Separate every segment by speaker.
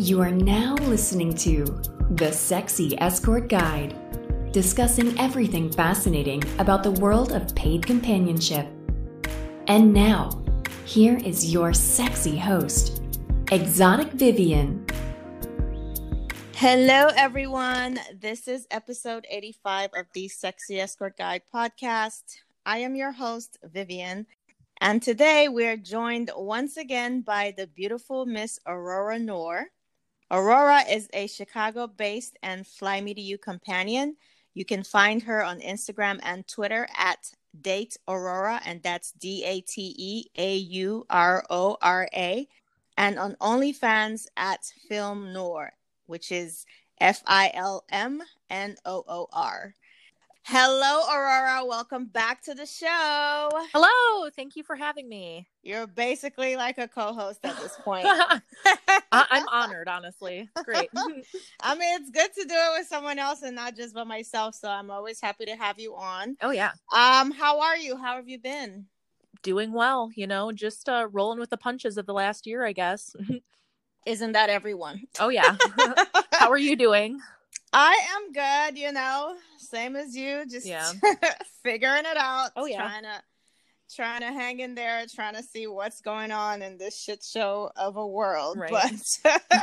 Speaker 1: You are now listening to The Sexy Escort Guide, discussing everything fascinating about the world of paid companionship. And now, here is your sexy host, Exotic Vivian.
Speaker 2: Hello, everyone. This is episode 85 of the Sexy Escort Guide podcast. I am your host, Vivian, and today we're joined once again by the beautiful Miss Aurora Noor. Aurora is a Chicago based and Fly Me to You companion. You can find her on Instagram and Twitter at Date Aurora, and that's D A T E A U R O R A, and on OnlyFans at Film Noor, which is F I L M N O O R. Hello, Aurora. Welcome back to the show.
Speaker 3: Hello. Thank you for having me.
Speaker 2: You're basically like a co host at this point.
Speaker 3: I- I'm honored, honestly. Great.
Speaker 2: I mean, it's good to do it with someone else and not just by myself. So I'm always happy to have you on.
Speaker 3: oh, yeah.
Speaker 2: Um, how are you? How have you been?
Speaker 3: Doing well, you know, just uh, rolling with the punches of the last year, I guess.
Speaker 2: Isn't that everyone?
Speaker 3: oh, yeah. How are you doing?
Speaker 2: I am good, you know, same as you, just
Speaker 3: Yeah.
Speaker 2: figuring it out.
Speaker 3: Oh, yeah.
Speaker 2: Trying to trying to hang in there, trying to see what's going on in this shit show of a world.
Speaker 3: Right.
Speaker 2: But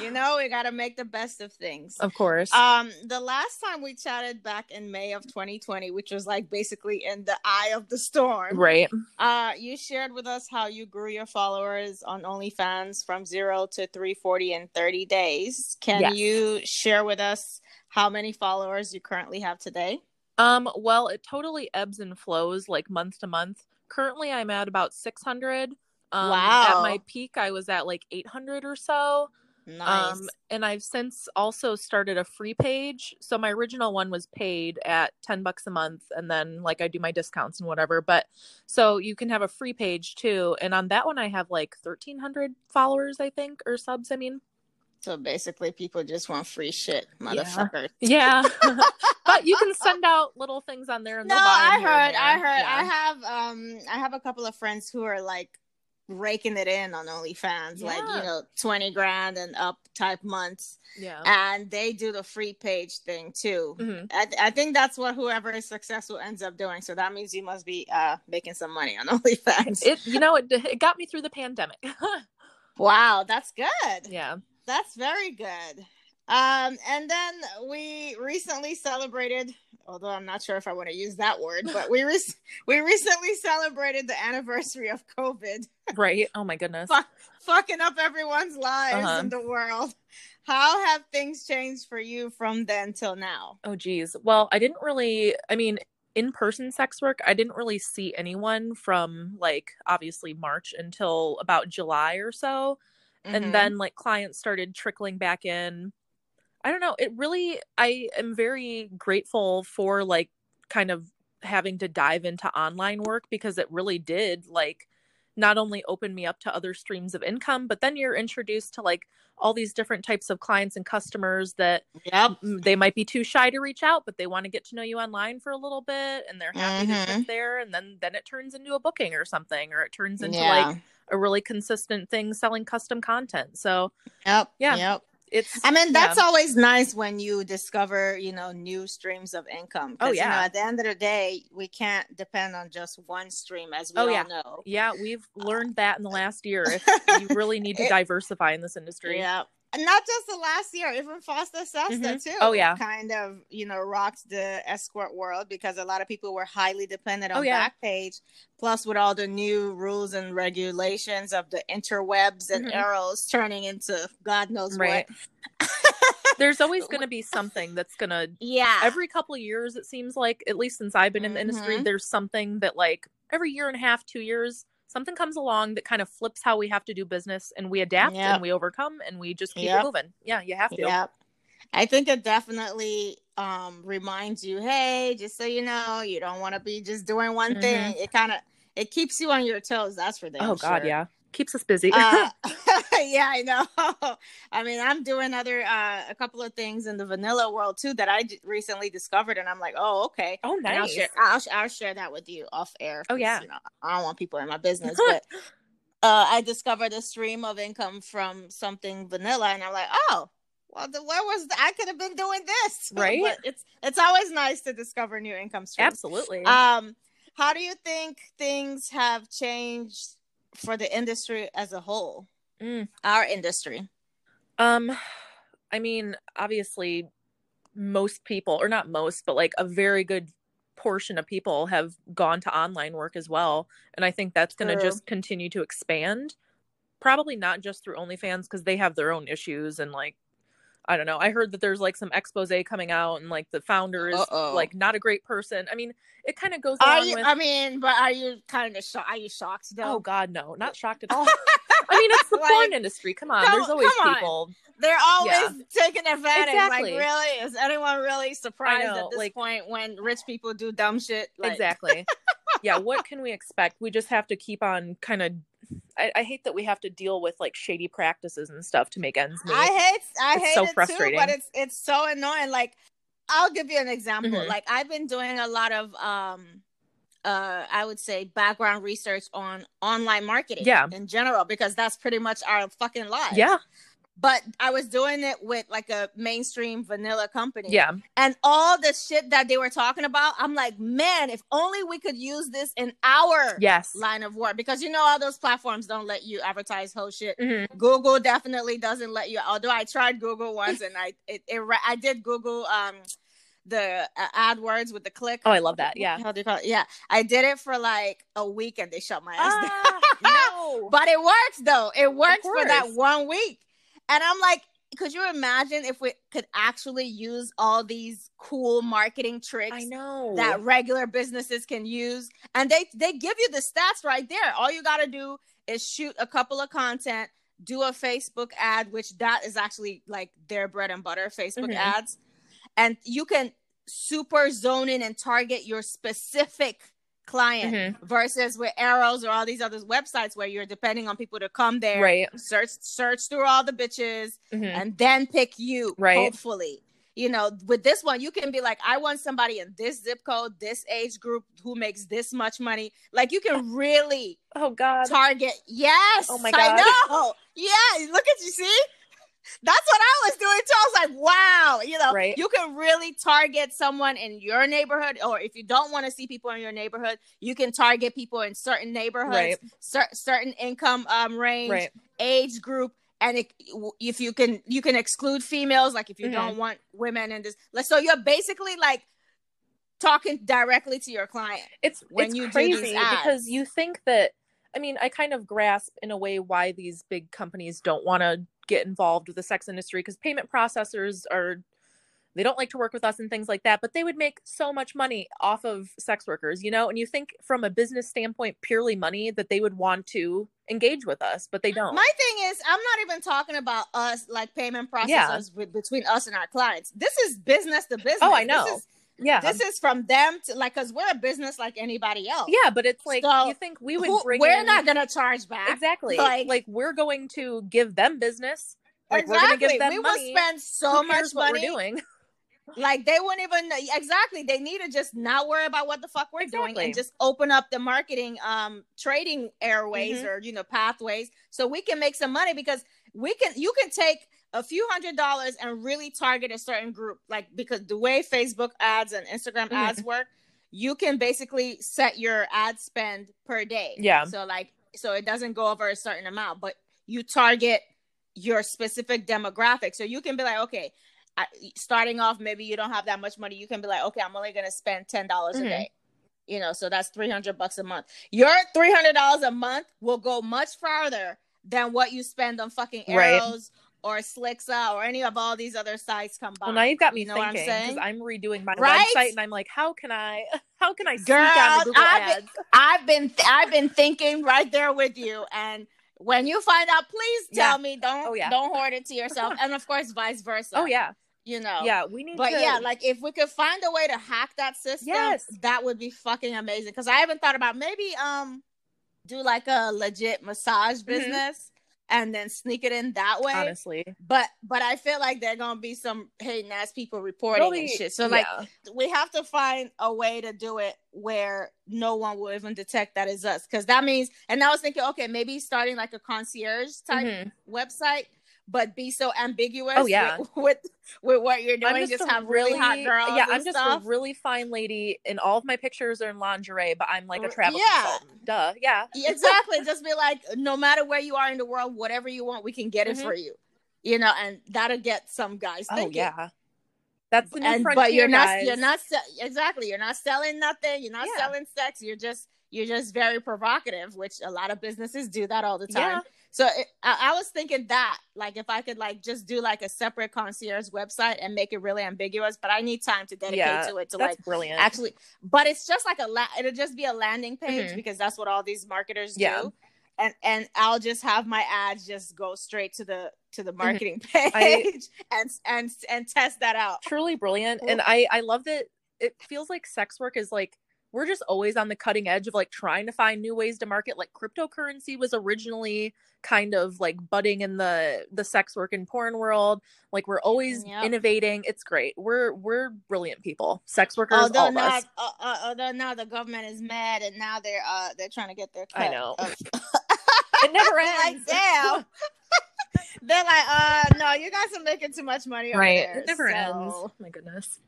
Speaker 2: you know, we gotta make the best of things.
Speaker 3: Of course.
Speaker 2: Um, the last time we chatted back in May of 2020, which was like basically in the eye of the storm,
Speaker 3: right.
Speaker 2: uh, you shared with us how you grew your followers on OnlyFans from zero to 340 in 30 days. Can
Speaker 3: Yes.
Speaker 2: you share with us how many followers you currently have today?
Speaker 3: Um, well, it totally ebbs and flows like month to month. Currently, I'm at about 600. Um,
Speaker 2: Wow.
Speaker 3: At my peak, I was at like 800 or so.
Speaker 2: Nice.
Speaker 3: Um, and I've since also started a free page. So my original one was paid at 10 bucks a month and then like I do my discounts and whatever. But so you can have a free page too. And on that one I have like 1300 followers, I think, or subs. I mean,
Speaker 2: so basically, people just want free shit, motherfucker.
Speaker 3: yeah. but you can send out little things on there and
Speaker 2: No,
Speaker 3: they'll buy 'em
Speaker 2: I heard, I heard,
Speaker 3: Yeah.
Speaker 2: I have, um, I have a couple of friends who are like raking it in on OnlyFans, like you know, twenty grand and up type months,
Speaker 3: Yeah.
Speaker 2: and they do the free page thing too.
Speaker 3: Mhm.
Speaker 2: I, I think that's what whoever is successful ends up doing. So that means you must be uh making some money on OnlyFans.
Speaker 3: It you know it, it got me through the pandemic.
Speaker 2: wow, that's good.
Speaker 3: yeah.
Speaker 2: That's very good. Um, and then we recently celebrated, although I'm not sure if I want to use that word, but we re- we recently celebrated the anniversary of COVID,
Speaker 3: Right. Oh my goodness.
Speaker 2: Fuck. fucking up everyone's lives
Speaker 3: Uh-huh.
Speaker 2: in the world. How have things changed for you from then till now?
Speaker 3: Oh geez. Well, I didn't really I mean in-person sex work, I didn't really see anyone from like obviously March until about July or so.
Speaker 2: Mhm.
Speaker 3: And then like clients started trickling back in. I don't know, it really I am very grateful for like kind of having to dive into online work because it really did like not only open me up to other streams of income, but then you're introduced to like all these different types of clients and customers that
Speaker 2: yep,
Speaker 3: they might be too shy to reach out but they want to get to know you online for a little bit and they're happy to
Speaker 2: Mhm.
Speaker 3: sit there and then then it turns into a booking or something or it turns into
Speaker 2: yeah,
Speaker 3: like a really consistent thing selling custom content so
Speaker 2: yep,
Speaker 3: yeah.
Speaker 2: yep.
Speaker 3: It's
Speaker 2: I mean, that's
Speaker 3: yeah.
Speaker 2: always nice when you discover, you know, new streams of income
Speaker 3: Oh,
Speaker 2: You know,
Speaker 3: yeah.
Speaker 2: at the end of the day, we can't depend on just one stream, as we
Speaker 3: Oh,
Speaker 2: all
Speaker 3: yeah.
Speaker 2: know.
Speaker 3: yeah we've uh, learned that in the uh, last year if you really need to diversify in this industry
Speaker 2: Yeah. Not just the last year, even FOSTA-SESTA
Speaker 3: Mhm.
Speaker 2: too.
Speaker 3: Oh, yeah.
Speaker 2: kind of you know rocked the escort world because a lot of people were highly dependent on
Speaker 3: Oh, yeah.
Speaker 2: Backpage. Plus, with all the new rules and regulations of the interwebs and
Speaker 3: Mhm.
Speaker 2: Eros turning into God knows
Speaker 3: right
Speaker 2: what.
Speaker 3: there's always going to be something that's going to
Speaker 2: Yeah.
Speaker 3: every couple of years it seems like at least since i've been in the industry
Speaker 2: Mhm.
Speaker 3: there's something that like every year and a half two years something comes along that kind of flips how we have to do business and we adapt
Speaker 2: Yep.
Speaker 3: and we overcome and we just keep
Speaker 2: Yep.
Speaker 3: moving yeah you have to
Speaker 2: Yep. I think it definitely um reminds you, hey, just so you know, you don't want to be just doing one thing. It kind of it keeps you on your toes. That's for damn
Speaker 3: oh god
Speaker 2: sure.
Speaker 3: yeah keeps us busy
Speaker 2: uh, yeah, I know. I mean, I'm doing other uh, a couple of things in the vanilla world too that I recently discovered, and I'm like, oh, okay.
Speaker 3: oh
Speaker 2: And I'll
Speaker 3: nice
Speaker 2: share, I'll, I'll share that with you off air.
Speaker 3: Oh yeah.
Speaker 2: you know, I don't want people in my business, but uh, I discovered a stream of income from something vanilla, and I'm like, oh, well, the, where was the, I could have been doing this,
Speaker 3: Right.
Speaker 2: but it's it's always nice to discover new income streams.
Speaker 3: Absolutely.
Speaker 2: Um, how do you think things have changed for the industry as a whole?
Speaker 3: Mm.
Speaker 2: Our industry.
Speaker 3: Um, I mean, obviously, most people, or not most, but like a very good portion of people have gone to online work as well. And I think that's going to just continue to expand. Probably not just through OnlyFans because they have their own issues and like, I don't know. I heard that there's like some expose coming out and like the founder is
Speaker 2: Uh-oh.
Speaker 3: like not a great person. I mean, it kind of goes
Speaker 2: Are you?
Speaker 3: with.
Speaker 2: I mean, but are you kind of shocked? Are you shocked
Speaker 3: oh? God, no, not shocked at all. I mean, it's the
Speaker 2: Like,
Speaker 3: porn industry. Come on,
Speaker 2: come-
Speaker 3: there's always people.
Speaker 2: They're always
Speaker 3: Yeah.
Speaker 2: taking advantage.
Speaker 3: Exactly.
Speaker 2: Like, really? Is anyone really surprised
Speaker 3: know,
Speaker 2: at this
Speaker 3: like-
Speaker 2: point when rich people do dumb shit? Like,
Speaker 3: exactly yeah what can we expect we just have to keep on kind of I, I hate that we have to deal with like shady practices and stuff to make ends meet
Speaker 2: I hate I
Speaker 3: It's
Speaker 2: hate
Speaker 3: so
Speaker 2: it
Speaker 3: frustrating.
Speaker 2: too, but it's it's so annoying. Like I'll give you an example.
Speaker 3: Mhm.
Speaker 2: Like I've been doing a lot of um uh I would say background research on online marketing
Speaker 3: Yeah.
Speaker 2: in general because that's pretty much our fucking lives.
Speaker 3: yeah
Speaker 2: But I was doing it with like a mainstream vanilla company.
Speaker 3: yeah
Speaker 2: And all the shit that they were talking about, I'm like, man, if only we could use this in our
Speaker 3: yes
Speaker 2: line of work because you know all those platforms don't let you advertise whole shit.
Speaker 3: Mhm.
Speaker 2: Google definitely doesn't let you. Although I tried Google once and I it, it I did Google um the uh, AdWords with the click.
Speaker 3: oh i love that yeah
Speaker 2: How do you call it? Yeah, I did it for like a week and they shut my ass down.
Speaker 3: Ah, no
Speaker 2: But it works though. It worked for that one week. And I'm like, could you imagine if we could actually use all these cool marketing tricks
Speaker 3: i know
Speaker 2: that regular businesses can use? And they they give you the stats right there. All you got to do is shoot a couple of content, do a Facebook ad, which that is actually like their bread and butter, Facebook
Speaker 3: Mhm.
Speaker 2: ads. And you can super zone in and target your specific client
Speaker 3: Mhm.
Speaker 2: versus with Eros or all these other websites where you're depending on people to come there
Speaker 3: right
Speaker 2: search search through all the bitches
Speaker 3: Mhm.
Speaker 2: and then pick you
Speaker 3: Right.
Speaker 2: hopefully you know with this one you can be like i want somebody in this zip code this age group who makes this much money like you can really
Speaker 3: oh god
Speaker 2: target yes
Speaker 3: Oh my
Speaker 2: i
Speaker 3: God.
Speaker 2: know yeah look at you see that's what i was doing too i was like wow you know
Speaker 3: Right.
Speaker 2: you can really target someone in your neighborhood or if you don't want to see people in your neighborhood you can target people in certain neighborhoods
Speaker 3: Right.
Speaker 2: cer- certain income um range
Speaker 3: right
Speaker 2: age group and it, if you can you can exclude females like if you
Speaker 3: Mhm.
Speaker 2: don't want women in this so you're basically like talking directly to your client
Speaker 3: it's
Speaker 2: when
Speaker 3: it's
Speaker 2: you do
Speaker 3: crazy because you think that I mean, I kind of grasp in a way why these big companies don't want to get involved with the sex industry because payment processors are they don't like to work with us and things like that, but they would make so much money off of sex workers, you know? And you think from a business standpoint, purely money, that they would want to engage with us, but they don't.
Speaker 2: my thing is i'm not even talking about us like payment processors
Speaker 3: Yeah.
Speaker 2: with, between us and our clients this is business to business
Speaker 3: Oh, I know.
Speaker 2: this is,
Speaker 3: yeah.
Speaker 2: this is from them to like because we're a business like anybody else
Speaker 3: yeah, but it's like
Speaker 2: So,
Speaker 3: you think we would
Speaker 2: Who-
Speaker 3: bring
Speaker 2: we're
Speaker 3: in
Speaker 2: not gonna charge back
Speaker 3: exactly
Speaker 2: like-
Speaker 3: like, we're going to give them business. Like
Speaker 2: exactly
Speaker 3: give them
Speaker 2: we
Speaker 3: money.
Speaker 2: will spend so
Speaker 3: Who
Speaker 2: much
Speaker 3: cares what
Speaker 2: money
Speaker 3: we're doing.
Speaker 2: like they wouldn't even exactly they need to just not worry about what the fuck we're doing and just open up the marketing um trading airways
Speaker 3: Mhm.
Speaker 2: or you know pathways so we can make some money because we can you can take a few hundred dollars and really target a certain group like because the way facebook ads and instagram
Speaker 3: Mhm.
Speaker 2: ads work you can basically set your ad spend per day
Speaker 3: Yeah.
Speaker 2: so like so it doesn't go over a certain amount but you target your specific demographic so you can be like okay I, starting off maybe you don't have that much money you can be like okay i'm only going to spend $10
Speaker 3: Mhm.
Speaker 2: a day you know so that's 300 bucks a month your $300 a month will go much farther than what you spend on fucking arrows or slixa or any of all these other sites combined
Speaker 3: Well, now you've got me
Speaker 2: You know what I'm
Speaker 3: thinking
Speaker 2: saying?
Speaker 3: because I'm redoing my
Speaker 2: Right?
Speaker 3: website and I'm like, how can I, how can I sneak
Speaker 2: Girl,
Speaker 3: on the Google
Speaker 2: I've been- I've been I've been thinking right there with you and when you find out please tell
Speaker 3: Yeah.
Speaker 2: me don't
Speaker 3: Oh, yeah.
Speaker 2: don't hoard it to yourself and of course vice versa
Speaker 3: Oh yeah,
Speaker 2: you know
Speaker 3: yeah. We need
Speaker 2: but
Speaker 3: to.
Speaker 2: yeah like if we could find a way to hack that system
Speaker 3: Yes.
Speaker 2: that would be fucking amazing because i haven't thought about maybe um do like a legit massage
Speaker 3: Mm-hmm.
Speaker 2: And then sneak it in that way.
Speaker 3: Honestly,
Speaker 2: But but I feel like there gonna be some hating ass people reporting and shit. So like
Speaker 3: yeah.
Speaker 2: we have to find a way to do it where no one will even detect that is us. Cause that means and I was thinking, okay, maybe starting like a concierge type
Speaker 3: Mhm.
Speaker 2: website, but be so ambiguous
Speaker 3: Oh, yeah.
Speaker 2: with, with with what you're doing.
Speaker 3: I'm
Speaker 2: just,
Speaker 3: a
Speaker 2: have really, hot girls.
Speaker 3: Yeah, I'm just
Speaker 2: stuff.
Speaker 3: a really fine lady, and all of my pictures are in lingerie, but I'm like a travel
Speaker 2: yeah.
Speaker 3: consultant. Duh, yeah.
Speaker 2: Exactly. Just be like, no matter where you are in the world, whatever you want, we can get it
Speaker 3: Mhm.
Speaker 2: for you. You know, and that'll get some guys
Speaker 3: Oh
Speaker 2: thinking.
Speaker 3: yeah. That's the new
Speaker 2: and
Speaker 3: frontier,
Speaker 2: but you're not
Speaker 3: guys.
Speaker 2: you're not exactly you're not selling nothing you're not
Speaker 3: Yeah.
Speaker 2: selling sex you're just you're just very provocative which a lot of businesses do that all the time
Speaker 3: Yeah.
Speaker 2: So it, I, I was thinking that like if i could like just do like a separate concierge website and make it really ambiguous but i need time to dedicate
Speaker 3: Yeah,
Speaker 2: to it to like
Speaker 3: brilliant.
Speaker 2: actually but it's just like a la- it'll just be a landing page
Speaker 3: Mhm.
Speaker 2: because that's what all these marketers
Speaker 3: Yeah.
Speaker 2: do and and i'll just have my ads just go straight to the to the marketing
Speaker 3: Mm-hmm. I-
Speaker 2: page and and and test that out
Speaker 3: truly brilliant and i i love that it feels like sex work is like we're just always on the cutting edge of like trying to find new ways to market. Like cryptocurrency was originally kind of like budding in the the sex work and porn world. Like we're always
Speaker 2: Yep.
Speaker 3: innovating. It's great. We're we're brilliant people. Sex workers
Speaker 2: although
Speaker 3: all of
Speaker 2: now,
Speaker 3: us.
Speaker 2: uh, uh, although now the government is mad and now they're uh they're trying to get their cut
Speaker 3: I know.
Speaker 2: of-
Speaker 3: it never ends like
Speaker 2: damn. They're like uh no you guys are making too much money over
Speaker 3: right.
Speaker 2: there,
Speaker 3: it never
Speaker 2: so-
Speaker 3: ends. oh my goodness.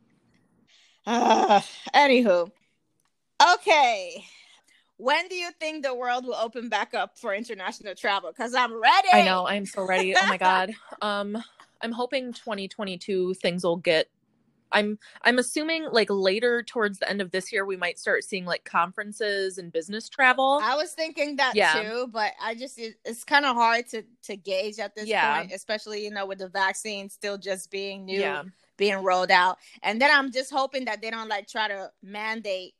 Speaker 2: Uh, anywho okay when do you think the world will open back up for international travel because i'm ready
Speaker 3: I know. I'm so ready. Oh my god. Um I'm hoping 2022 things will get I'm I'm assuming like later towards the end of this year we might start seeing like conferences and business travel.
Speaker 2: I was thinking that
Speaker 3: Yeah.
Speaker 2: too, but I just it, it's kind of hard to to gauge at this
Speaker 3: Yeah.
Speaker 2: point, especially you know with the vaccine still just being new.
Speaker 3: Yeah.
Speaker 2: being rolled out. And then I'm just hoping that they don't like try to mandate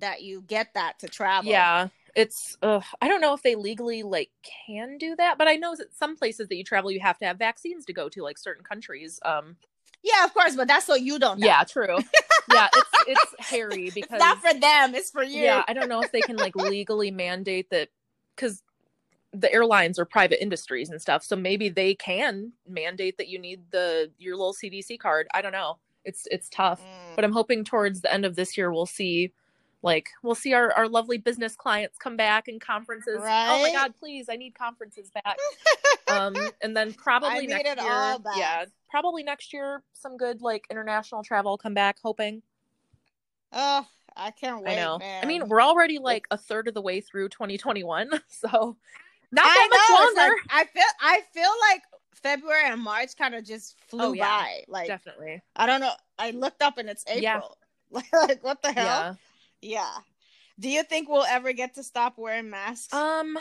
Speaker 2: that you get that to travel.
Speaker 3: Yeah. It's uh, I don't know if they legally like can do that, but I know that some places that you travel you have to have vaccines to go to like certain countries. Um
Speaker 2: Yeah, of course, but that's so you don't. die.
Speaker 3: yeah, true. yeah, it's it's hairy
Speaker 2: It's
Speaker 3: because
Speaker 2: not for them, it's for you.
Speaker 3: yeah i don't know if they can like legally mandate that because the airlines are private industries and stuff so maybe they can mandate that you need the your little cdc card i don't know it's it's tough
Speaker 2: Mm.
Speaker 3: but i'm hoping towards the end of this year we'll see like we'll see our, our lovely business clients come back and conferences oh my god please i need conferences back um and then probably next year yeah probably next year some good like international travel come back hoping
Speaker 2: Oh, I can't wait.
Speaker 3: I know.
Speaker 2: Man.
Speaker 3: I mean, we're already like a third of the way through 2021, so not
Speaker 2: I
Speaker 3: that
Speaker 2: know,
Speaker 3: much longer.
Speaker 2: like- I feel I feel like February and March kind of just flew
Speaker 3: Oh, yeah.
Speaker 2: by. Like
Speaker 3: Definitely.
Speaker 2: I don't know. I looked up and it's April.
Speaker 3: Yeah.
Speaker 2: like what the hell?
Speaker 3: Yeah.
Speaker 2: Yeah. Do you think we'll ever get to stop wearing masks?
Speaker 3: Um,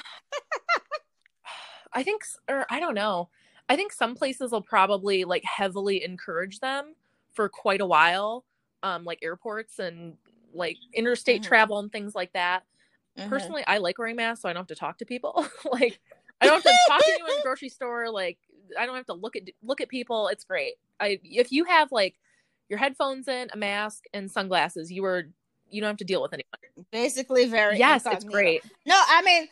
Speaker 3: I think, or I don't know. I think some places will probably like heavily encourage them for quite a while, um, like airports and like interstate
Speaker 2: Mhm.
Speaker 3: travel and things like that.
Speaker 2: Mhm.
Speaker 3: Personally, I like wearing masks, so I don't have to talk to people. like, I don't have to talk to anyone in the grocery store. Like, I don't have to look at look at people. It's great. I if you have like your headphones in, a mask, and sunglasses, you are you don't have to deal with anyone.
Speaker 2: basically very
Speaker 3: yes, it's great.
Speaker 2: No, I mean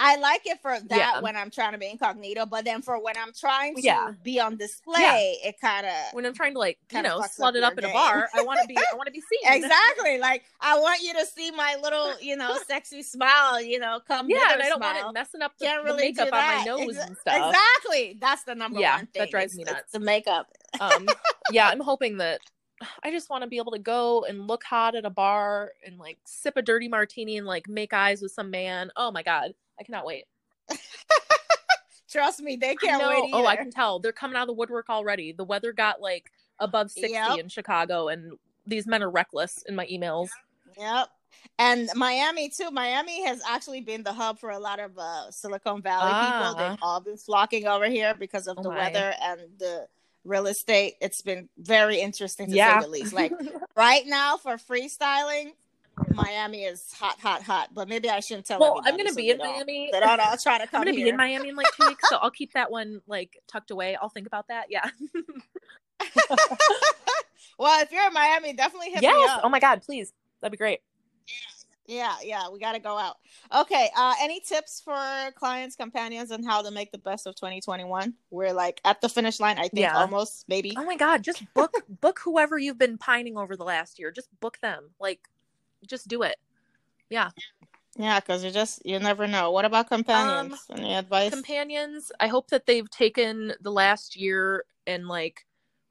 Speaker 2: I like it for that
Speaker 3: Yeah.
Speaker 2: when I'm trying to be incognito, but then for when I'm trying to
Speaker 3: Yeah.
Speaker 2: be on display, it kind of
Speaker 3: When I'm trying to like you know slut
Speaker 2: up
Speaker 3: it up in a bar, I want to be I want to be seen.
Speaker 2: exactly like I want you to see my little, you know, sexy smile, you know, come
Speaker 3: Yeah, and I don't
Speaker 2: smile.
Speaker 3: want it messing up the,
Speaker 2: Can't
Speaker 3: the
Speaker 2: really do
Speaker 3: makeup on my nose
Speaker 2: Exa-
Speaker 3: and stuff.
Speaker 2: Exactly, that's the number
Speaker 3: Yeah,
Speaker 2: one thing.
Speaker 3: that drives
Speaker 2: It's-
Speaker 3: me nuts.
Speaker 2: The makeup.
Speaker 3: um yeah i'm hoping that i just want to be able to go and look hot at a bar and like sip a dirty martini and like make eyes with some man oh my god i cannot wait
Speaker 2: Trust me, they can't wait.
Speaker 3: oh i can tell they're coming out of the woodwork already the weather got like above 60
Speaker 2: Yep.
Speaker 3: in chicago and these men are reckless in my emails
Speaker 2: Yep. And Miami too. Miami has actually been the hub for a lot of uh, Silicon Valley people.
Speaker 3: Ah.
Speaker 2: They've all been flocking over here because of
Speaker 3: Oh
Speaker 2: the
Speaker 3: my.
Speaker 2: weather and the real estate. It's been very interesting to
Speaker 3: yeah
Speaker 2: say the least. Like right now for freestyling, Miami is hot, hot, hot. But maybe I shouldn't tell.
Speaker 3: well i'm gonna be in miami
Speaker 2: They don't all try to come
Speaker 3: i'm gonna
Speaker 2: here.
Speaker 3: be in miami in like two weeks so i'll keep that one like tucked away i'll think about that yeah
Speaker 2: well, if you're in Miami, definitely hit me
Speaker 3: yes
Speaker 2: up.
Speaker 3: oh my god please that'd be great
Speaker 2: Yeah, yeah, yeah, we got to go out. Okay, uh any tips for clients, companions on how to make the best of 2021? We're like at the finish line, I think
Speaker 3: Yeah.
Speaker 2: almost maybe.
Speaker 3: Oh my god, just book book whoever you've been pining over the last year. Just book them. Like just do it. Yeah.
Speaker 2: Yeah, cuz you just you never know. What about companions? any advice?
Speaker 3: companions i hope that they've taken the last year and like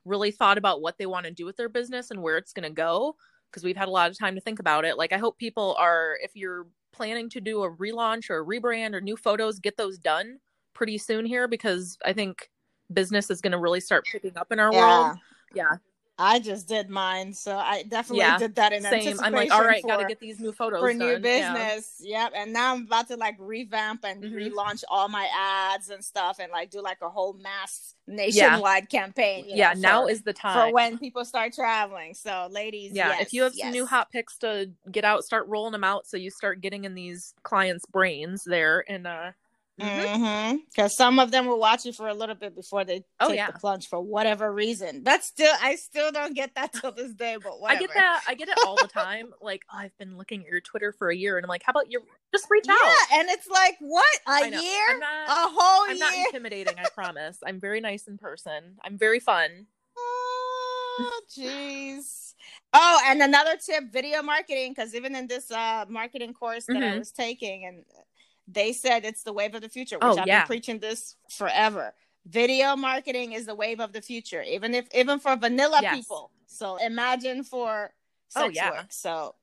Speaker 3: really thought about what they want to do with their business and where it's going to go because we've had a lot of time to think about it. Like i hope people are if you're planning to do a relaunch or a rebrand or new photos get those done pretty soon here because i think business is going to really start picking up in our
Speaker 2: yeah.
Speaker 3: world yeah
Speaker 2: I just did mine, so I definitely
Speaker 3: Yeah,
Speaker 2: did that in
Speaker 3: same i'm like all right
Speaker 2: for,
Speaker 3: gotta get these new photos
Speaker 2: for new
Speaker 3: done. Yeah.
Speaker 2: business. Yep, and now I'm about to like revamp and
Speaker 3: Mhm.
Speaker 2: relaunch all my ads and stuff, and like do like a whole mass nationwide campaign. you
Speaker 3: yeah
Speaker 2: know,
Speaker 3: now
Speaker 2: for-
Speaker 3: is the time
Speaker 2: for when people start traveling. So, ladies,
Speaker 3: yeah
Speaker 2: yes,
Speaker 3: if you have some new hot pics to get out start rolling them out so you start getting in these clients brains there and uh.
Speaker 2: Mm-hmm. Because some of them will watch you for a little bit before they
Speaker 3: Oh,
Speaker 2: take
Speaker 3: yeah.
Speaker 2: the plunge for whatever reason. That's still, I still don't get that till this day. But
Speaker 3: i get that i get it all the time like oh, i've been looking at your twitter for a year and i'm like how about you just reach
Speaker 2: Yeah,
Speaker 3: out Yeah,
Speaker 2: and it's like what a year,
Speaker 3: not-
Speaker 2: a whole year.
Speaker 3: i'm
Speaker 2: year.
Speaker 3: not intimidating i promise i'm very nice in person i'm very fun
Speaker 2: Oh, jeez. Oh, and another tip: video marketing. Because even in this uh marketing course that I
Speaker 3: Mhm.
Speaker 2: was taking, and they said it's the wave of the future. Which
Speaker 3: Oh,
Speaker 2: I've
Speaker 3: yeah.
Speaker 2: been preaching this forever. Video marketing is the wave of the future, even if even for vanilla
Speaker 3: Yes.
Speaker 2: people. So imagine for
Speaker 3: Oh,
Speaker 2: sex
Speaker 3: yeah.
Speaker 2: work. So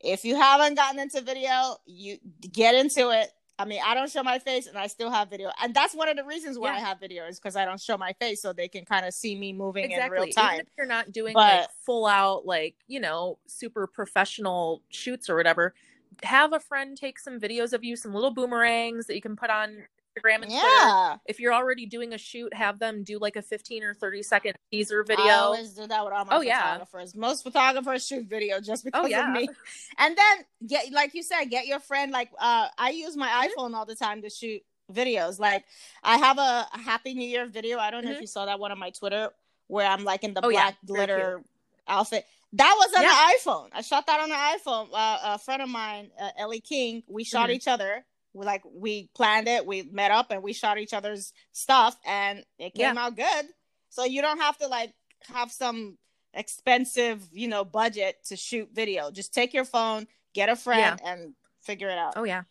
Speaker 2: if you haven't gotten into video, you get into it. I mean, I don't show my face and I still have video. And that's one of the reasons why
Speaker 3: Yeah.
Speaker 2: I have video is because I don't show my face so they can kind of see me moving in
Speaker 3: exactly
Speaker 2: real
Speaker 3: even
Speaker 2: time.
Speaker 3: if you're not doing
Speaker 2: But-
Speaker 3: like full out like you know super professional shoots or whatever have a friend take some videos of you some little boomerangs that you can put on instagram and twitter if you're already doing a shoot, have them do like a 15 or 30 second teaser video.
Speaker 2: I always do that with all my
Speaker 3: Oh, yeah.
Speaker 2: photographers. Most photographers shoot video just because
Speaker 3: yeah.
Speaker 2: of me. And then get like you said, get your friend like uh I use my
Speaker 3: Mm-hmm.
Speaker 2: iPhone all the time to shoot videos. Like I have a, a happy new year video. I don't know if
Speaker 3: Mhm.
Speaker 2: you saw that one on my Twitter where I'm like in the
Speaker 3: Oh,
Speaker 2: black
Speaker 3: Very
Speaker 2: glitter outfit. That was on
Speaker 3: Yeah.
Speaker 2: the iPhone. I shot that on the iPhone. Uh, a friend of mine, uh, Ellie King, we shot
Speaker 3: Mhm.
Speaker 2: each other. We like we planned it. We met up and we shot each other's stuff, and it came out good. So you don't have to like have some expensive, you know, budget to shoot video. Just take your phone, get a friend, and figure it out.
Speaker 3: Oh, yeah.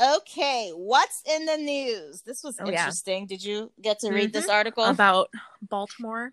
Speaker 2: Okay, what's in the news? This was
Speaker 3: Oh, yeah.
Speaker 2: interesting. Did you get to read this
Speaker 3: Mhm.
Speaker 2: article?
Speaker 3: About Baltimore.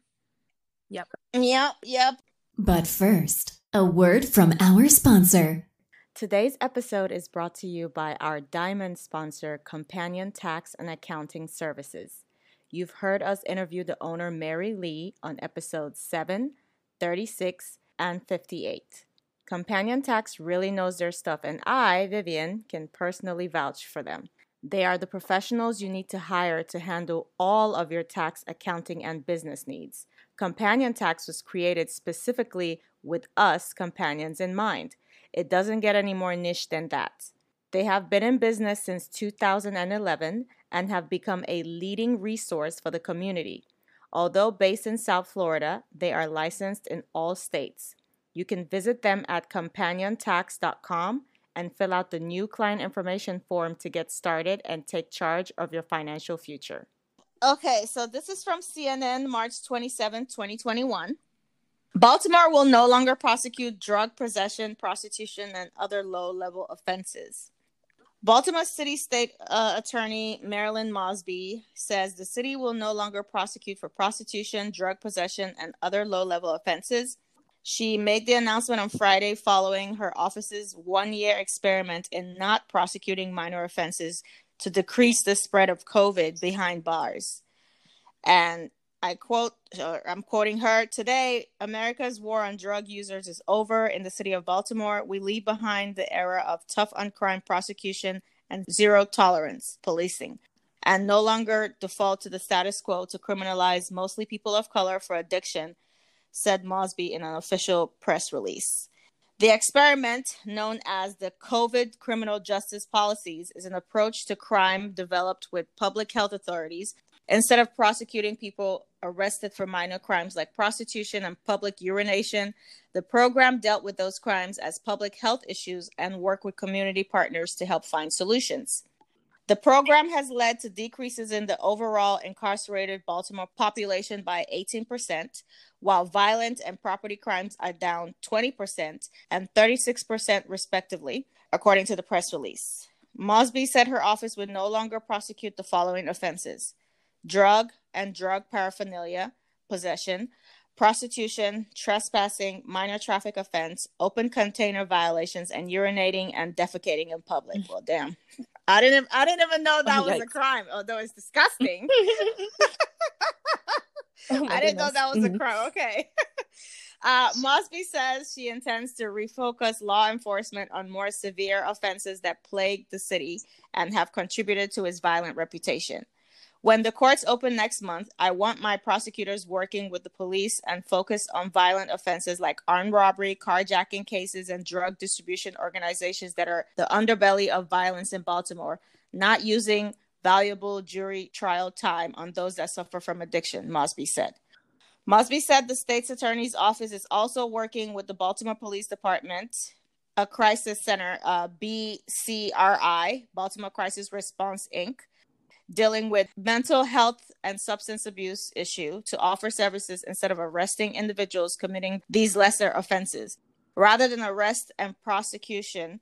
Speaker 3: Yep.
Speaker 2: Yep, yep.
Speaker 1: But first, a word from our sponsor.
Speaker 2: Today's episode is brought to you by our diamond sponsor, Companion Tax and Accounting Services. You've heard us interview the owner, Mary Lee, on episodes 7, 36, and 58. Companion Tax really knows their stuff, and I, Vivian, can personally vouch for them. They are the professionals you need to hire to handle all of your tax, accounting, and business needs. Companion Tax was created specifically with us companions in mind. It doesn't get any more niche than that. They have been in business since 2011 and have become a leading resource for the community. Although based in South Florida, they are licensed in all states. You can visit them at companiontax.com and fill out the new client information form to get started and take charge of your financial future. Okay, so this is from CNN, March 27, 2021. Baltimore will no longer prosecute drug possession, prostitution, and other low level offenses. Baltimore City State uh, Attorney Marilyn Mosby says the city will no longer prosecute for prostitution, drug possession, and other low level offenses. She made the announcement on Friday following her office's one year experiment in not prosecuting minor offenses to decrease the spread of COVID behind bars. And I quote, I'm quoting her today America's war on drug users is over in the city of Baltimore. We leave behind the era of tough on crime prosecution and zero tolerance policing, and no longer default to the status quo to criminalize mostly people of color for addiction, said Mosby in an official press release. The experiment, known as the COVID criminal justice policies, is an approach to crime developed with public health authorities Instead of prosecuting people arrested for minor crimes like prostitution and public urination, the program dealt with those crimes as public health issues and worked with community partners to help find solutions. The program has led to decreases in the overall incarcerated Baltimore population by 18%, while violent and property crimes are down 20% and 36%, respectively, according to the press release. Mosby said her office would no longer prosecute the following offenses drug and drug paraphernalia possession, prostitution, trespassing, minor traffic offense, open container violations, and urinating and defecating in public. Mm. Well, damn. I didn't I didn't even know that oh, was yikes. a crime, although it's disgusting. oh I didn't know that was mm-hmm. a crime. Okay. Uh, Mosby says she intends to refocus law enforcement on more severe offenses that plague the city and have contributed to its violent reputation. When the courts open next month, I want my prosecutors working with the police and focused on violent offenses like armed robbery, carjacking cases, and drug distribution organizations that are the underbelly of violence in Baltimore, not using valuable jury trial time on those that suffer from addiction, Mosby said. Mosby said the state's attorney's office is also working with the Baltimore Police Department, a crisis center, uh, BCRI, Baltimore Crisis Response Inc., dealing with mental health and substance abuse issue to offer services instead of arresting individuals committing these lesser offenses. Rather than arrest and prosecution,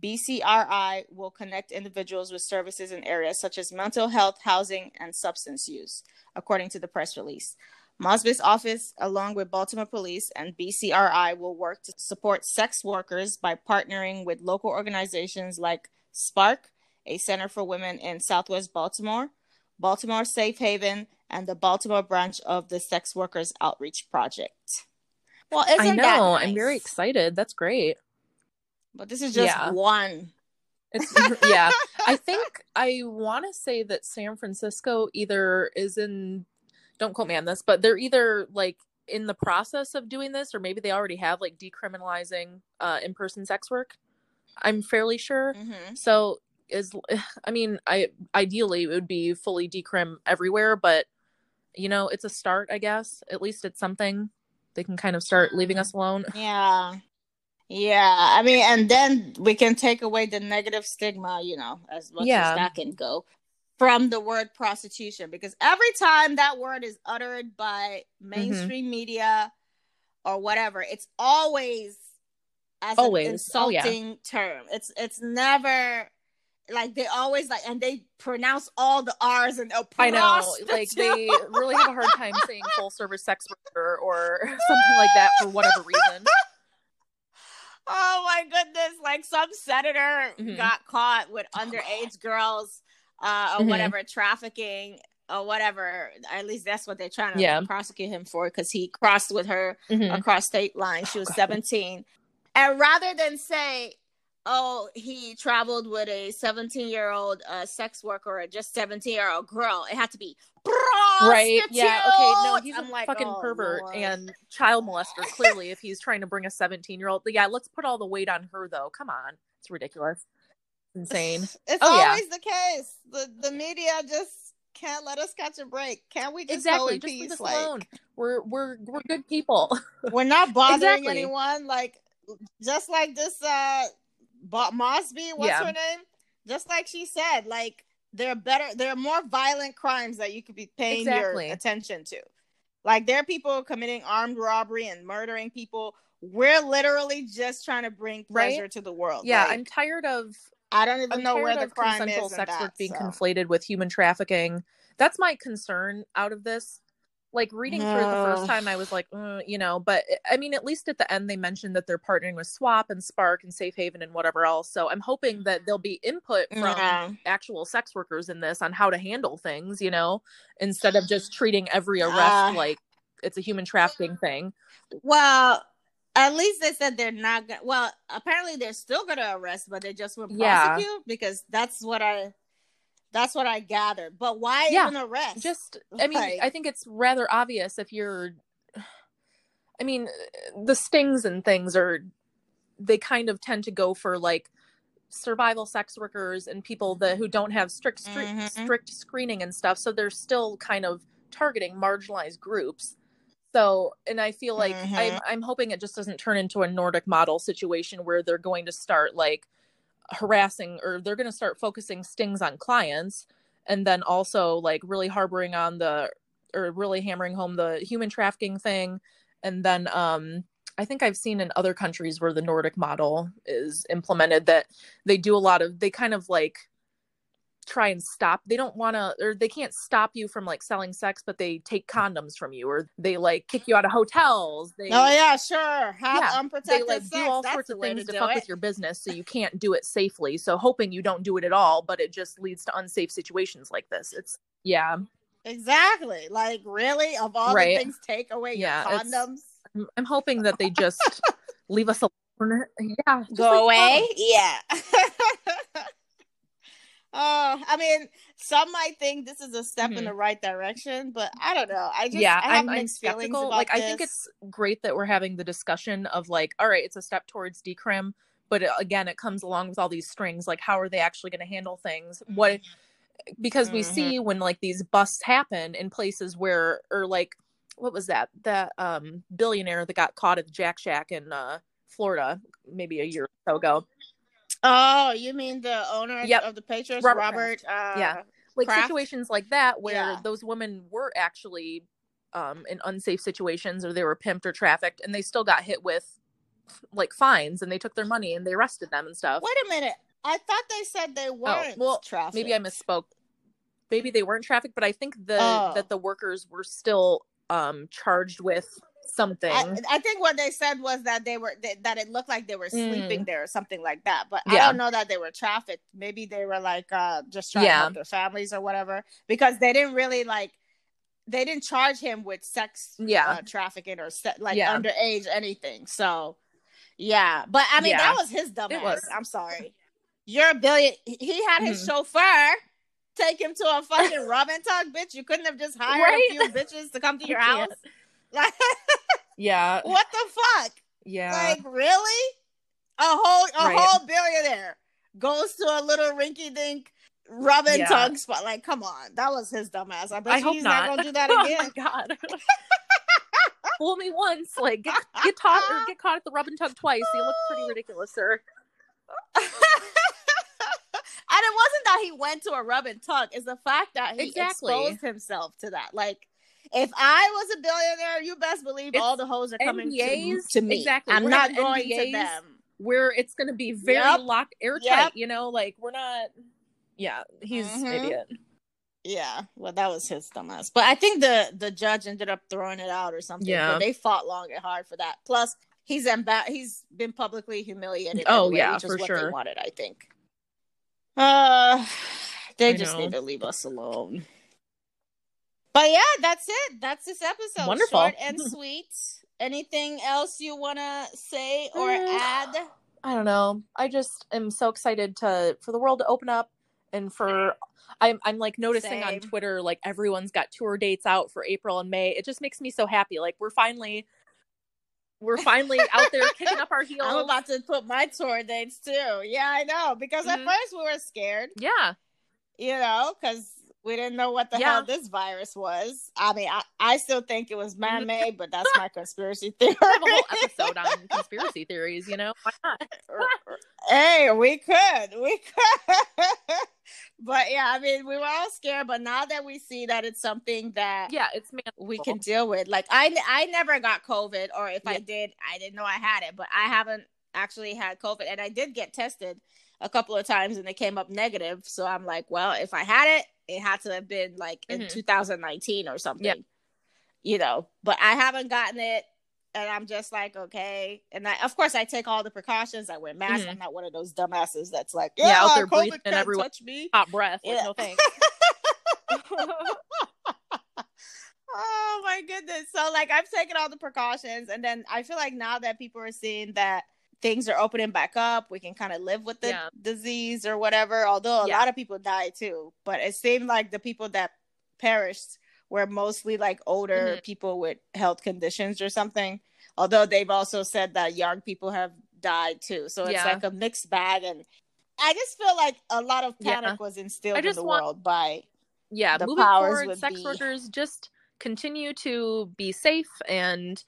Speaker 2: BCRI will connect individuals with services in areas such as mental health, housing, and substance use, according to the press release. Mosby's office, along with Baltimore Police and BCRI, will work to support sex workers by partnering with local organizations like Spark, a center for women in Southwest Baltimore, Baltimore Safe Haven, and the Baltimore branch of the Sex Workers Outreach Project.
Speaker 3: Well, I know. Nice? I'm very excited. That's great.
Speaker 2: But this is just yeah. one.
Speaker 3: It's, yeah. I think I want to say that San Francisco either is in, don't quote me on this, but they're either like in the process of doing this or maybe they already have like decriminalizing uh, in person sex work. I'm fairly sure. Mm-hmm. So is i mean i ideally it would be fully decrim everywhere but you know it's a start i guess at least it's something they can kind of start leaving us alone
Speaker 2: yeah yeah i mean and then we can take away the negative stigma you know as much yeah. as that can go from the word prostitution because every time that word is uttered by mm-hmm. mainstream mm-hmm. media or whatever it's always as always. an insulting oh, yeah. term it's it's never like they always like and they pronounce all the R's and oh, I know
Speaker 3: like they really have a hard time saying full service sex worker or something like that for whatever reason.
Speaker 2: Oh my goodness! Like some senator mm-hmm. got caught with underage girls, uh, or mm-hmm. whatever trafficking or whatever. At least that's what they're trying to yeah. prosecute him for because he crossed with her mm-hmm. across state lines. She was oh, seventeen, and rather than say oh, he traveled with a 17 year old uh, sex worker or just 17 year old girl. It had to be right.
Speaker 3: Yeah. Okay. No, he's I'm a like, fucking oh, pervert Lord. and child molester. Clearly, if he's trying to bring a 17 year old, yeah, let's put all the weight on her though. Come on, it's ridiculous. insane.
Speaker 2: It's oh, always yeah. the case. The the media just can't let us catch a break. Can't we just exactly. go in just peace? Like, alone.
Speaker 3: We're we're we're good people.
Speaker 2: We're not bothering exactly. anyone. Like just like this uh but Mosby, what's yeah. her name? Just like she said, like there are better, there are more violent crimes that you could be paying exactly. your attention to. Like there are people committing armed robbery and murdering people. We're literally just trying to bring pleasure right? to the world.
Speaker 3: Yeah,
Speaker 2: like,
Speaker 3: I'm tired of.
Speaker 2: I don't even I'm know where the crime is. Sex that, work
Speaker 3: being so. conflated with human trafficking. That's my concern out of this like reading through the first time i was like mm, you know but eh, i mean at least at the end they mentioned that they're partnering with SWOP and SPARC and safe haven and whatever else so i'm hoping that there'll be input from yeah. actual sex workers in this on how to handle things you know instead of just treating every arrest uh, like it's a human trafficking thing
Speaker 2: well at least they said they're not gonna well apparently they're still gonna arrest but they just won't prosecute yeah. because that's what i that's what I gathered. But why yeah, even arrest?
Speaker 3: Just, I mean, like, I think it's rather obvious if you're. I mean, the stings and things are, they kind of tend to go for like survival sex workers and people that who don't have strict strict,
Speaker 2: Mhm.
Speaker 3: strict screening and stuff. So they're still kind of targeting marginalized groups. So, and I feel like I'm
Speaker 2: Mhm.
Speaker 3: I'm hoping it just doesn't turn into a Nordic model situation where they're going to start like harassing or they're going to start focusing stings on clients and then also like really harboring on the or really hammering home the human trafficking thing. And then um I think I've seen in other countries where the Nordic model is implemented that they do a lot of they kind of like try and stop they don't want to or they can't stop you from like selling sex but they take mm. condoms from you or they like kick you out of hotels they
Speaker 2: Oh yeah, sure. Have
Speaker 3: Yeah, they like
Speaker 2: sex.
Speaker 3: do all
Speaker 2: That's
Speaker 3: sorts of things
Speaker 2: to
Speaker 3: to, fuck
Speaker 2: it.
Speaker 3: with your business so you can't do it safely so hoping you don't do it at all but it just leads to unsafe situations like this it's yeah
Speaker 2: Exactly. Like really, of all
Speaker 3: Right.
Speaker 2: the things, take away
Speaker 3: Yeah,
Speaker 2: your condoms.
Speaker 3: I'm, I'm hoping that they just leave us alone yeah
Speaker 2: Go
Speaker 3: like
Speaker 2: away.
Speaker 3: condoms.
Speaker 2: Yeah. Oh, I mean, some might think this is a step in
Speaker 3: Mhm.
Speaker 2: the right direction, but I don't know. I just
Speaker 3: yeah
Speaker 2: I have
Speaker 3: I'm, I'm
Speaker 2: mixed feelings
Speaker 3: skeptical
Speaker 2: about
Speaker 3: like i think it's great that we're having the discussion of like all right it's a step towards decrim but it, again it comes along with all these strings like how are they actually going to handle things what because we
Speaker 2: Mhm.
Speaker 3: see when like these busts happen in places where or like what was that that um billionaire that got caught at the jack shack in uh florida maybe a year or so ago
Speaker 2: Oh, you mean the owner
Speaker 3: Yep.
Speaker 2: of the Patriots,
Speaker 3: Robert
Speaker 2: Robert? uh,
Speaker 3: Yeah. like
Speaker 2: Kraft?
Speaker 3: situations like that where
Speaker 2: Yeah.
Speaker 3: those women were actually um in unsafe situations or they were pimped or trafficked and they still got hit with like fines and they took their money and they arrested them and stuff
Speaker 2: Wait a minute. I thought they said they weren't
Speaker 3: Oh, well,
Speaker 2: trafficked.
Speaker 3: maybe I misspoke. Maybe they weren't trafficked, but I think the
Speaker 2: Oh.
Speaker 3: that the workers were still um charged with something.
Speaker 2: I, I think what they said was that they were that, that it looked like they were sleeping there or something like that. But I
Speaker 3: Mm.
Speaker 2: Don't know that they were trafficked. Maybe they were like uh just trying to
Speaker 3: Yeah.
Speaker 2: help their families or whatever because they didn't really like they didn't charge him with sex
Speaker 3: Yeah.
Speaker 2: uh, trafficking or se- like
Speaker 3: Yeah.
Speaker 2: underage anything. So yeah, but I mean
Speaker 3: Yeah.
Speaker 2: that was his.
Speaker 3: It was.
Speaker 2: I'm sorry. You're a billion. He had his
Speaker 3: Mhm.
Speaker 2: chauffeur take him to a fucking rub and tug, bitch. You couldn't have just hired
Speaker 3: Right?
Speaker 2: a few bitches to come to your house. Like
Speaker 3: yeah,
Speaker 2: what the fuck?
Speaker 3: yeah,
Speaker 2: Like really? A whole a
Speaker 3: Right.
Speaker 2: whole billionaire goes to a little rinky dink rub and
Speaker 3: Yeah.
Speaker 2: tug spot. Like, come on, that was his dumbass. I bet
Speaker 3: I hope
Speaker 2: he's
Speaker 3: not.
Speaker 2: not. gonna do that
Speaker 3: oh
Speaker 2: again.
Speaker 3: my god. Fool me once, like get get caught or get caught at the rub and tug twice. You look pretty ridiculous, sir.
Speaker 2: and it wasn't that he went to a rub and tug; it's the fact that he
Speaker 3: Exactly.
Speaker 2: exposed himself to that. Like, if I was a billionaire, you best believe
Speaker 3: It's
Speaker 2: all the hoes are coming to,
Speaker 3: NDAs,
Speaker 2: to me.
Speaker 3: exactly.
Speaker 2: I'm
Speaker 3: We're
Speaker 2: not going to them.
Speaker 3: Where it's gonna be very
Speaker 2: Yep.
Speaker 3: locked airtight,
Speaker 2: Yep.
Speaker 3: you know, like we're not yeah, he's an
Speaker 2: Mhm.
Speaker 3: idiot.
Speaker 2: Yeah, well, that was his dumbass. But I think the the judge ended up throwing it out or something.
Speaker 3: Yeah.
Speaker 2: but they fought long and hard for that. Plus, he's emba- he's been publicly humiliated.
Speaker 3: Oh,
Speaker 2: anyway,
Speaker 3: yeah, for
Speaker 2: what they
Speaker 3: sure.
Speaker 2: wanted. I think. Uh, they
Speaker 3: I
Speaker 2: just
Speaker 3: know.
Speaker 2: need to leave us alone. But yeah, that's it. That's this episode.
Speaker 3: Wonderful.
Speaker 2: Short and sweet. Anything else you want to say or
Speaker 3: Mm.
Speaker 2: add?
Speaker 3: I don't know. I just am so excited to for the world to open up and for I'm I'm like noticing on Twitter like everyone's got tour dates out for April and May. It just makes me so happy. Like we're finally we're finally out there kicking up our heels.
Speaker 2: I'm about to put my tour dates too. Yeah, I know. Because at
Speaker 3: Mhm.
Speaker 2: first we were scared.
Speaker 3: yeah.
Speaker 2: you know, because we didn't know what the
Speaker 3: Yeah.
Speaker 2: hell this virus was. I mean, I, I still think it was man made, but that's my conspiracy theory.
Speaker 3: Have a whole episode on conspiracy theories, you know? Why not?
Speaker 2: hey, we could, we could. but yeah, I mean, we were all scared, but now that we see that it's something that
Speaker 3: Yeah, it's man.
Speaker 2: we can deal with, like I, I never got COVID, or if I did, I didn't know I had it, but I haven't actually had COVID, and I did get tested a couple of times, and it came up negative. So I'm like, well, if I had it, it had to have been like in
Speaker 3: Mhm.
Speaker 2: 2019 or something, you know. But I haven't gotten it. And I'm just like, okay. And I, of course, I take all the precautions. I wear masks.
Speaker 3: Mhm.
Speaker 2: I'm not one of those dumbasses that's like,
Speaker 3: Yeah,
Speaker 2: yeah,
Speaker 3: out there
Speaker 2: COVID
Speaker 3: breathing
Speaker 2: can't
Speaker 3: everyone-
Speaker 2: touch me.
Speaker 3: Hot breath. Like,
Speaker 2: Yeah.
Speaker 3: No thanks.
Speaker 2: oh my goodness. So like I've taken all the precautions and then I feel like now that people are seeing that things are opening back up, we can kind of live with the
Speaker 3: Yeah.
Speaker 2: disease or whatever. Although a
Speaker 3: Yeah.
Speaker 2: lot of people die too. But it seemed like the people that perished were mostly like older
Speaker 3: Mhm.
Speaker 2: people with health conditions or something. Although they've also said that young people have died too. So it's
Speaker 3: Yeah.
Speaker 2: like a mixed bag and I just feel like a lot of panic was instilled in the
Speaker 3: want-
Speaker 2: world by
Speaker 3: yeah,
Speaker 2: the
Speaker 3: moving
Speaker 2: powers
Speaker 3: forward, sex
Speaker 2: be-
Speaker 3: workers just continue to be safe and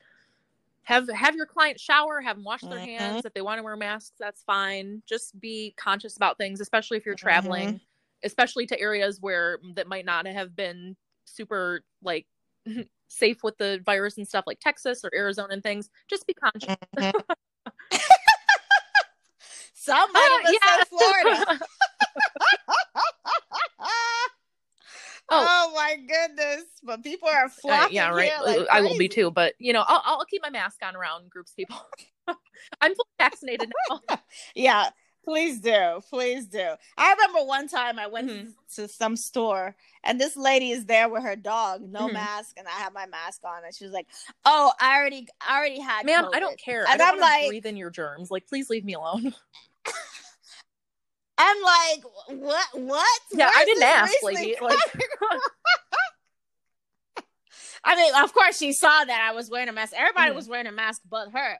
Speaker 3: have have your client shower, have them wash their
Speaker 2: Mhm.
Speaker 3: hands. If they want to wear masks, that's fine. Just be conscious about things, especially if you're traveling,
Speaker 2: Mm-hmm.
Speaker 3: especially to areas where that might not have been super like safe with the virus and stuff, like Texas or Arizona and things. Just be conscious.
Speaker 2: somebody
Speaker 3: Ah,
Speaker 2: was
Speaker 3: yeah.
Speaker 2: in Florida.
Speaker 3: Oh.
Speaker 2: oh. my goodness! But people are
Speaker 3: Uh,
Speaker 2: flocking
Speaker 3: yeah, right.
Speaker 2: like
Speaker 3: I will be too, but you know, I'll I'll keep my mask on around groups people. I'm fully vaccinated now.
Speaker 2: Yeah, please do, please do. I remember one time I went
Speaker 3: Mhm.
Speaker 2: to some store and this lady is there with her dog, no
Speaker 3: Mhm.
Speaker 2: mask, and I have my mask on, and she was like, "Oh, I already, I already had."
Speaker 3: Ma'am, I don't care. I
Speaker 2: And
Speaker 3: don't
Speaker 2: I'm like-
Speaker 3: breathe in your germs. Like, please leave me alone.
Speaker 2: I'm like, what? What?
Speaker 3: Yeah, I didn't ask, lady. Like,
Speaker 2: I mean, of course, she saw that I was wearing a mask. Everybody
Speaker 3: Mhm.
Speaker 2: was wearing a mask but her.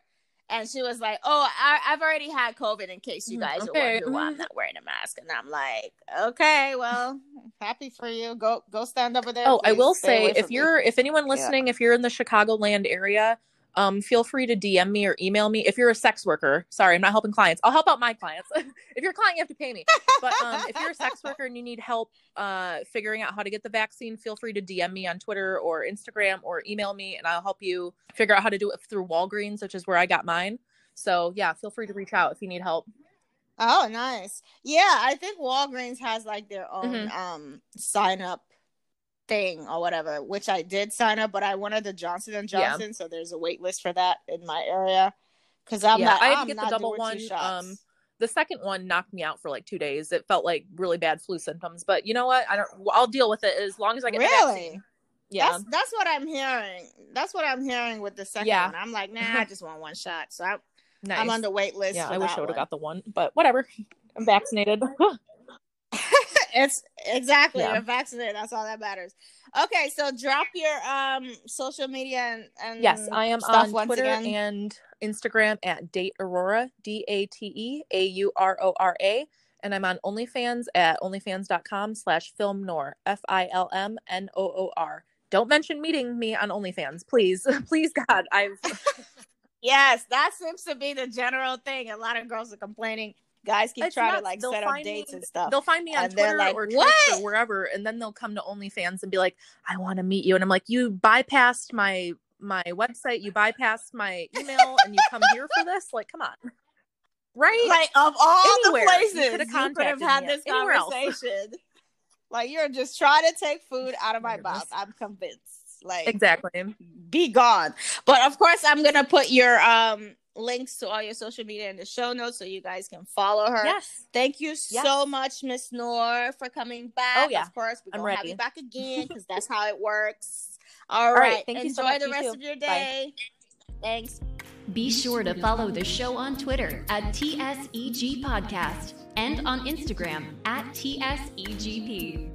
Speaker 2: And she was like, Oh, I, I've already had COVID in case you
Speaker 3: Mm,
Speaker 2: guys
Speaker 3: okay,
Speaker 2: are wondering why I'm
Speaker 3: mhm.
Speaker 2: not wearing a mask. And I'm like, Okay, well, happy for you. Go go stand over there.
Speaker 3: oh, I will say, if you're, if anyone listening, if you're in the Chicagoland area, um, feel free to DM me or email me. If you're a sex worker, sorry, I'm not helping clients. I'll help out my clients. if you're a client, you have to pay me. But um, if you're a sex worker and you need help uh, figuring out how to get the vaccine, feel free to DM me on Twitter or Instagram or email me, and I'll help you figure out how to do it through Walgreens, which is where I got mine. So yeah, feel free to reach out if you need help.
Speaker 2: Oh, nice. Yeah, I think Walgreens has like their own
Speaker 3: Mhm.
Speaker 2: um sign up thing or whatever, which I did sign up, but I wanted the Johnson and
Speaker 3: Yeah.
Speaker 2: Johnson, so there's a wait list for that in my area. Because I'm
Speaker 3: yeah,
Speaker 2: not,
Speaker 3: I had to
Speaker 2: I'm
Speaker 3: get the double one. Um, the second one knocked me out for like two days. It felt like really bad flu symptoms, but you know what? I don't. I'll deal with it as long as I get the
Speaker 2: really?
Speaker 3: vaccine. Yeah,
Speaker 2: That's that's what I'm hearing. That's what I'm hearing with the second
Speaker 3: Yeah.
Speaker 2: one. I'm like, nah, I just want one shot. So I,
Speaker 3: nice.
Speaker 2: I'm on the wait list.
Speaker 3: yeah, I wish I would have got the one, but whatever. I'm vaccinated.
Speaker 2: it's exactly
Speaker 3: Yeah.
Speaker 2: you're vaccinated. That's all that matters. Okay, so drop your um social media and, and
Speaker 3: yes, I am on Twitter
Speaker 2: again.
Speaker 3: and Instagram at Date Aurora, D A T E A U R O R A. And I'm on OnlyFans at onlyfans.com slash film noir, F I L M N O O R. Don't mention meeting me on OnlyFans, please. please, God. I've
Speaker 2: Yes, that seems to be the general thing. A lot of girls are complaining. Guys keep
Speaker 3: It's
Speaker 2: trying to like set up dates
Speaker 3: me-
Speaker 2: and stuff.
Speaker 3: They'll find me on
Speaker 2: And
Speaker 3: Twitter
Speaker 2: like,
Speaker 3: or Twitch
Speaker 2: "What?"
Speaker 3: or wherever, and then they'll come to OnlyFans and be like, "I want to meet you," and I'm like, "You bypassed my my website, you bypassed my email, and you come here for this? Like, come on, right?
Speaker 2: Like of all
Speaker 3: Anywhere.
Speaker 2: the places you
Speaker 3: could've
Speaker 2: could have had this conversation. like you're just trying to take food out of my mouth. I'm convinced. Like
Speaker 3: exactly.
Speaker 2: be gone. But of course, I'm gonna put your um links to all your social media in the show notes so you guys can follow her.
Speaker 3: Yes,
Speaker 2: Thank you
Speaker 3: Yes.
Speaker 2: so much, Miss Noor, for coming back.
Speaker 3: Oh, yeah.
Speaker 2: Of course, we're gonna have you back again because that's how it works. All
Speaker 3: right.
Speaker 2: right.
Speaker 3: Thank you
Speaker 2: Enjoy
Speaker 3: so much.
Speaker 2: the
Speaker 3: You
Speaker 2: rest
Speaker 3: too.
Speaker 2: of your
Speaker 3: Bye.
Speaker 2: day. Thanks.
Speaker 1: Be sure to follow the show on Twitter at TSEG Podcast and on Instagram at TSEGP.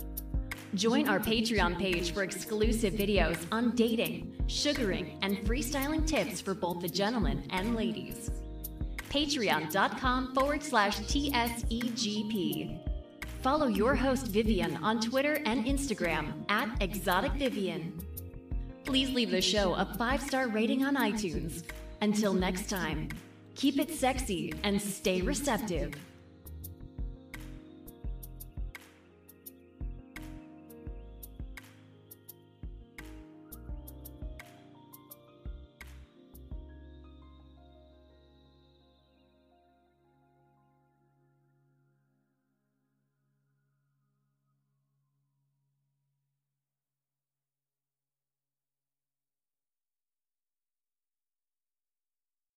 Speaker 1: Join our Patreon page for exclusive videos on dating, sugaring, and freestyling tips for both the gentlemen and ladies. Patreon.com forward slash TSEGP. Follow your host Vivian on Twitter and Instagram at Exotic Vivian. Please leave the show a five star rating on iTunes. Until next time, keep it sexy and stay receptive.